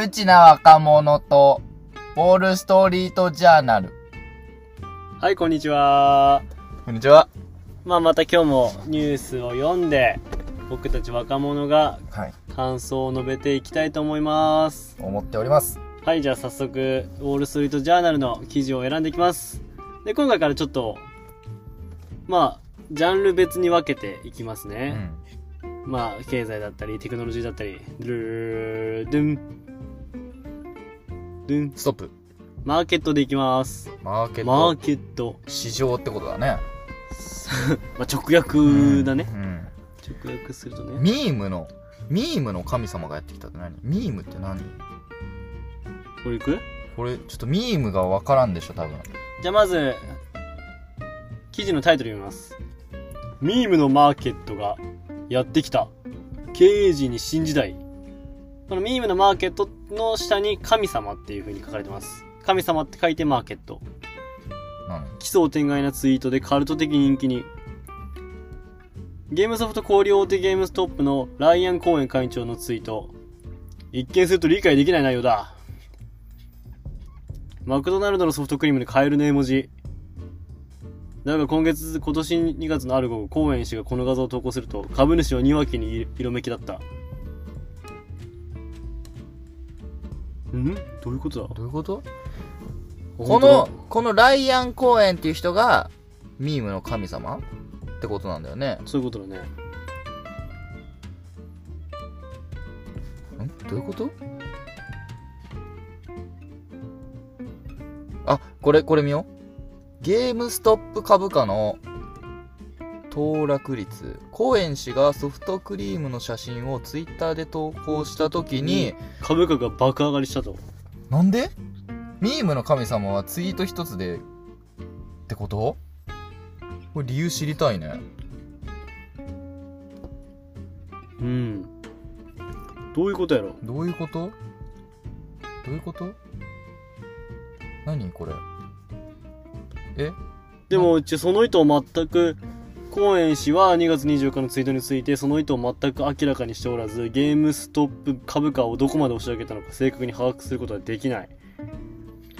無知な若者と、ウォールストリートジャーナル。はい、こんにちは。こんにちは。まあ、また今日もニュースを読んで、僕たち若者がはい。感想を述べていきたいと思います。思っております。はい、じゃあ早速、ウォールストリートジャーナルの記事を選んでいきます。で、今回からちょっと、まあ、ジャンル別に分けていきますうね。ん。まあ、経済だったり、テクノロジーだったり、ドゥルドゥン。ドゥン。ストップ。マーケットでいきます。マーケット。マーケット。市場ってことだね。まあ、直訳だね。うん。直訳するとね。ミームの、ミームの神様がやってきたって何？ミームって何？これいく？これ、ちょっとミームがわからんでしょ、多分。じゃあまず、記事のタイトル読みます。ミームのマーケットがやってきた。経営時に新時代。このミームのマーケットの下に神様っていう風に書かれてます。神様って書いてマーケット。何奇想天外なツイートでカルト的人気に。ゲームソフト小売大手ゲームストップのライアン・コーエン会長のツイート。一見すると理解できない内容だ。マクドナルドのソフトクリームでカエルの絵文字。だが今月、今年2月のある午後、コーエン氏がこの画像を投稿すると、株主は庭木に色めきだった。ん？どういうことだ？どういうこと？この、このライアン公園っていう人が、ミームの神様？ってことなんだよね。そういうことだね。ん？どういうこと？あ、これ、これ見よう。ゲームストップ株価の騰落率。コエン氏がソフトクリームの写真をツイッターで投稿したときに、株価が爆上がりしたと。なんで？ミームの神様はツイート一つで、ってこと？これ理由知りたいね。うん。どういうことやろ？どういうこと？どういうこと？何これ？え？でも、うちその意図を全く、コーエン氏は2月24日のツイートについてその意図を全く明らかにしておらず、ゲームストップ株価をどこまで押し上げたのか正確に把握することはできない。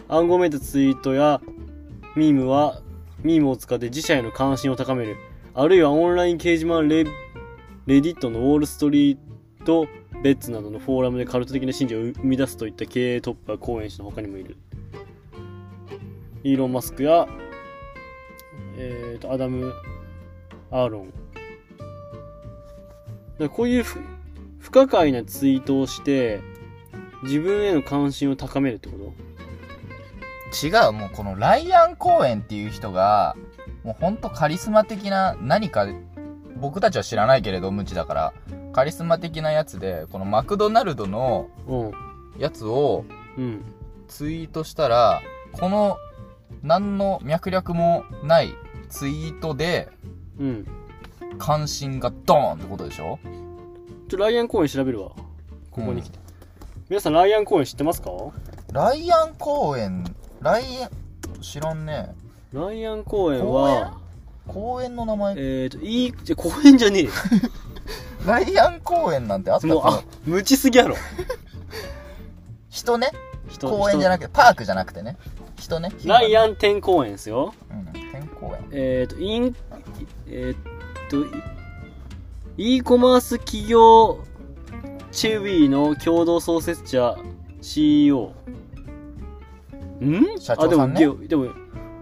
暗号めいたツイートやミームは、ミームを使って自社への関心を高める。あるいはオンライン掲示板レ、レディットのウォールストリートベッツなどのフォーラムでカルト的な信条を生み出すといった経営トップはコーエン氏の他にもいる。イーロン・マスクや、えー、と、アダム・アーロン。だこういうふ不可解なツイートをして、自分への関心を高めるってこと？違う、もうこのライアン公園っていう人が、もうほんとカリスマ的な何か、僕たちは知らないけれど、無知だから、カリスマ的なやつで、このマクドナルドのうん。やつをうん。ツイートしたら、この、何の脈略もないツイートで、うん。関心がドーンってことでしょ？ちょ、ライアン公園調べるわ。ここに来て。皆さん、ライアン公園知ってますか？ライアン公園、ライアン、知らんね。ライアン公園は、公園？の名前、えーと、いい、じゃ、公園じゃねえよ。ライアン公園なんてあったもう、あ、無知すぎやろ。人ね？人公園じゃなくて、パークじゃなくてね。人ね？ン。ライアン天公園ですよ。うん、天公園。えっ、と、イン、えっ、と、い e コマース企業チェウィーの共同創設者 CEO。ん？社長さんねあ、でも、ででも、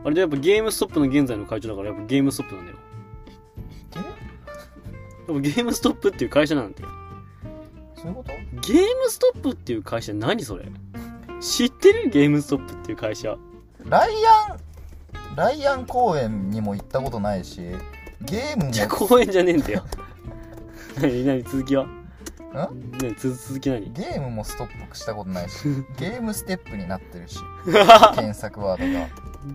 あれでやっぱゲームストップの現在の会長だからやっぱゲームストップなんだよ。でもゲームストップっていう会社なんだよ。そういうこと？ゲームストップっていう会社何それ？知ってる？ゲームストップっていう会社。ライアン、ライアン公園にも行ったことないし、ゲームも、じゃあ公園じゃねえんだよ。何何続きは？ん何続続き何？ゲームもストップしたことないし、ゲームステップになってるし、検索ワードが。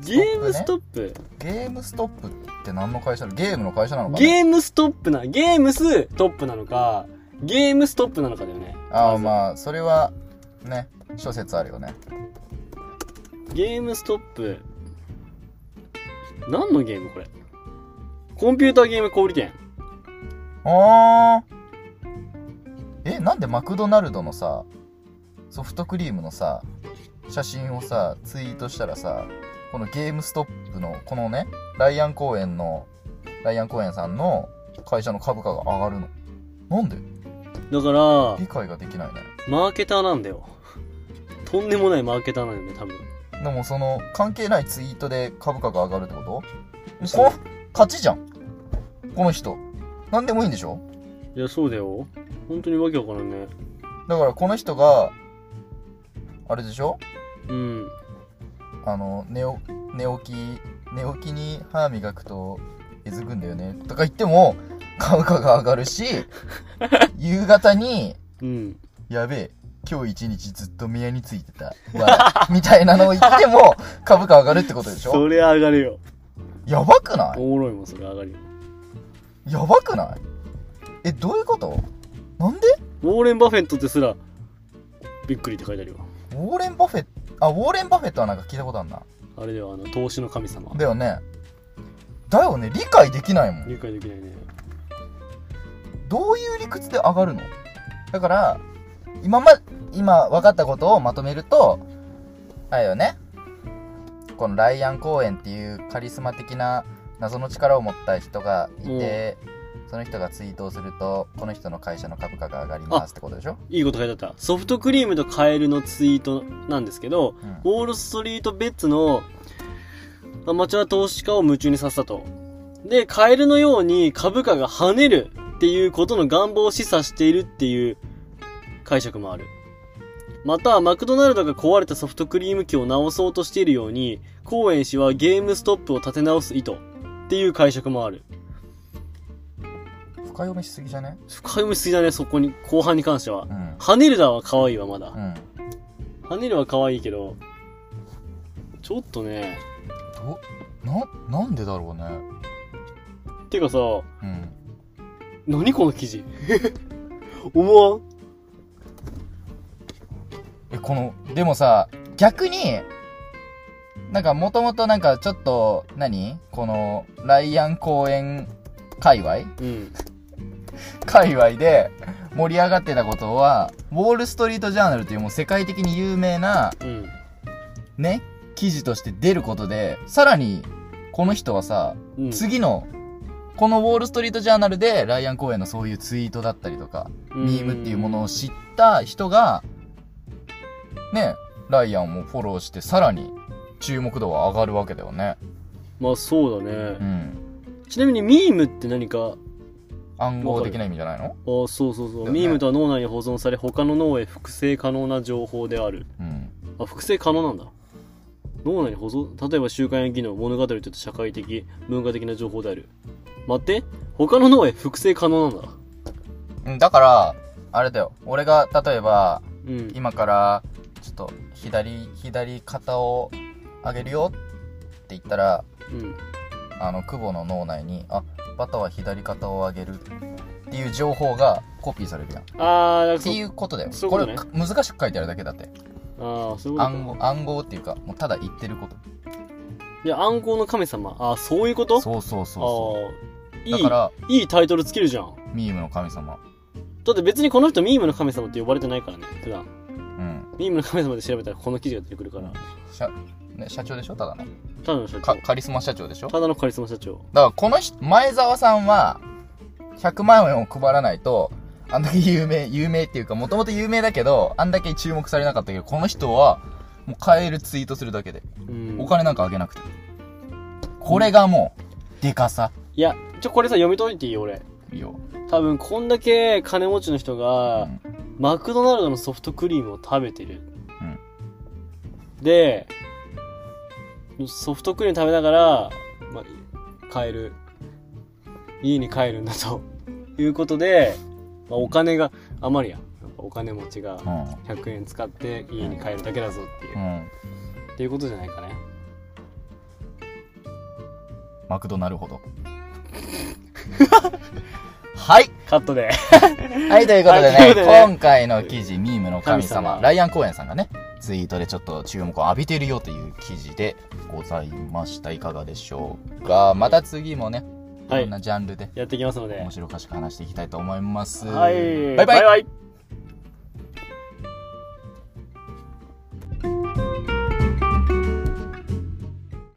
ゲームストップ？ゲームストップって何の会社？ゲームの会社なのかな？ゲームストップな、ゲームストップなのか、ゲームストップなのかだよね。ああ、あ。まあ、それは、ね、諸説あるよね。ゲームストップ。何のゲームこれ？コンピューターゲーム小売店。あー。え、なんでマクドナルドのさ、ソフトクリームのさ写真をさツイートしたらさこのゲームストップのこのねライアン公園のライアン公園さんの会社の株価が上がるの。なんで？だから理解ができないね。マーケターなんだよ。とんでもないマーケターなんだよね多分でもその関係ないツイートで株価が上がるってこと？そうこ勝ちじゃん。この人。なんでもいいんでしょ？いやそうだよ。本当にわけわからんね。だからこの人があれでしょ？うん。あの寝お寝起き寝起きに歯磨くとえずくんだよね。とか言っても株価が上がるし 夕方にうん。やべえ今日一日ずっと宮についてた。わみたいなのを言っても 株価上がるってことでしょ？それ上がるよ。やばくない？おもろいもんそれ上がるよ。やばくない？えどういうこと？なんで？ウォーレン・バフェットってすらびっくりって書いてあるよ。ウォーレン・バフェット？あウォーレン・バフェットはなんか聞いたことあるな。あれではあの投資の神様。だよね。だよね。理解できないもん。理解できないね。どういう理屈で上がるの？だから今ま今分かったことをまとめるとあれよね。このライアン公園っていうカリスマ的な謎の力を持った人がいて、その人がツイートをするとこの人の会社の株価が上がりますってことでしょ、いいこと書いてあった。ソフトクリームとカエルのツイートなんですけどうん。ウォールストリートベッツのアマチュア投資家を夢中にさせたと。で、カエルのように株価が跳ねるっていうことの願望を示唆しているっていう解釈もある。また、マクドナルドが壊れたソフトクリーム機を直そうとしているように、コーエン氏はゲームストップを立て直す意図。っていう解釈もある。深読みしすぎじゃね？深読みしすぎだね、そこに、後半に関しては。う。ん。跳ねるだは可愛いわ、まだ。う。ん。跳ねるは可愛いけど、ちょっとね、どななんでだろうね？てかさ、うん。何この記事？思わん？えこのでもさ逆になんかもともとなんかちょっと何？このライアン公園界隈？うん。界隈で盛り上がってたことはウォール・ストリート・ジャーナルっていうもう世界的に有名なうん。ね記事として出ることでさらにこの人はさうん。次のこのウォール・ストリート・ジャーナルでライアン公園のそういうツイートだったりとかミームっていうものを知った人が、ね、ライアンをフォローして、さらに注目度は上がるわけだよね。まあそうだうね。ん。ちなみにミームって何か、暗号的な意味じゃないの？あそうそうそう、ねミームとは脳内に保存され他の脳へ複製可能な情報である。うん。あ、複製可能なんだ。脳内に保存、例えば習慣や技能、物語といった社会的、文化的な情報である。待って他の脳へ複製可能なんだ。うんだから、あれだよ。俺が、例えば、うん。今から、ちょっと、左、左肩を上げるよって言ったら、うん。あの、久保の脳内に、あ、バタは左肩を上げるっていう情報がコピーされるやん。っあー、なんかそていうことだよ。ねこれ、難しく書いてあるだけだって。あー、そういうことか。暗号、暗号っていうか、もうただ言ってること。いや、暗号の神様。あー、そういうこと？そうそうそうそう。いいだから、いいタイトルつけるじゃん。ミームの神様。だって別にこの人ミームの神様って呼ばれてないからね、普段。うん。ミームの神様で調べたらこの記事が出てくるから。社、ね、社長でしょ？ただの。ただの社長。かカリスマ社長でしょ？だかただのカリスマ社長。らこの人、前澤さんは、100万円を配らないと、あんだけ有名、有名っていうか、もともと有名だけど、あんだけ注目されなかったけど、この人は、もう買えるツイートするだけで。うん。お金なんかあげなくて。これがもう、でかさ。いや、ちょ、これさ、読み解いていい？俺。いいよ。多分、こんだけ金持ちの人うが、ん。マクドナルドのソフトクリームを食べてる。うんで、ソフトクリーム食べながら、まあ、帰る。家に帰るんだと。いうことで、まあ、お金が余るやお金持ちがうん。100円使って家に帰るだけだぞっていう。うん。っていうことじゃないかね。マクドナルほど。はい。カットで。はい、ということでね、はいでね今回の記事、ミームの神様、ライアン・コーエンさんがね、ツイートでちょっと注目を浴びてるよという記事でございました。いかがでしょうかまた次もね、いろんなジャンルでやっていきますので面。白おかしく話していきたいと思います。はい。バイバイバイバイ